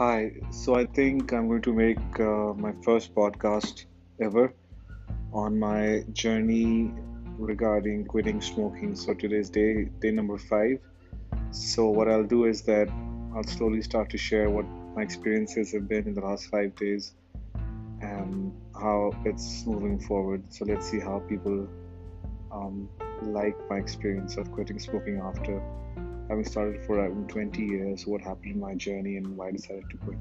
Hi, so I think I'm going to make uh, my first podcast ever on my journey regarding quitting smoking. So today's day, day number five. So what I'll do is that I'll slowly start to share what my experiences have been in the last five days and how it's moving forward. So let's see how people um, like my experience of quitting smoking after having started for around 20 years, what happened in my journey and why I decided to quit.